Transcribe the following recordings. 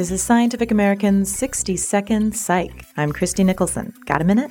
This is Scientific American's 60 Second Psych. I'm Christie Nicholson. Got a minute?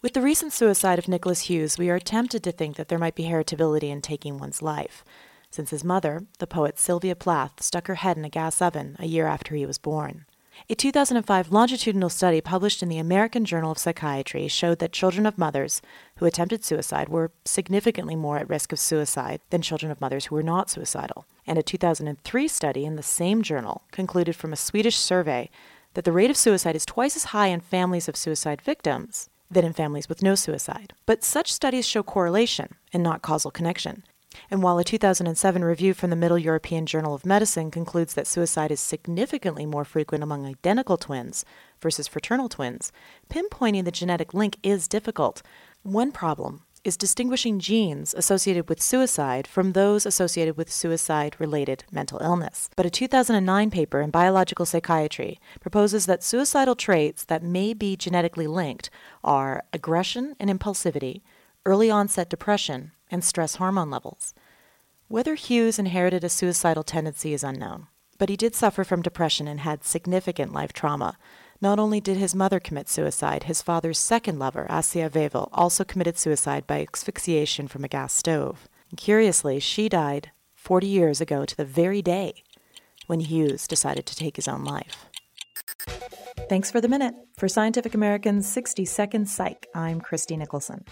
With the recent suicide of Nicholas Hughes, we are tempted to think that there might be heritability in taking one's life, since his mother, the poet Sylvia Plath, stuck her head in a gas oven a year after he was born. A 2005 longitudinal study published in the American Journal of Psychiatry showed that children of mothers who attempted suicide were significantly more at risk of suicide than children of mothers who were not suicidal. And a 2003 study in the same journal concluded from a Swedish survey that the rate of suicide is twice as high in families of suicide victims than in families with no suicide. But such studies show correlation and not causal connection. And while a 2007 review from the Middle European Journal of Medicine concludes that suicide is significantly more frequent among identical twins versus fraternal twins, pinpointing the genetic link is difficult. One problem is distinguishing genes associated with suicide from those associated with suicide related mental illness. But a 2009 paper in Biological Psychiatry proposes that suicidal traits that may be genetically linked are aggression and impulsivity, early onset depression, and stress hormone levels. Whether Hughes inherited a suicidal tendency is unknown, but he did suffer from depression and had significant life trauma. Not only did his mother commit suicide, his father's second lover, Assia Wevill, also committed suicide by asphyxiation from a gas stove. And curiously, she died 40 years ago to the very day when Hughes decided to take his own life. Thanks for the minute. For Scientific American's 60 Second Psych, I'm Christie Nicholson.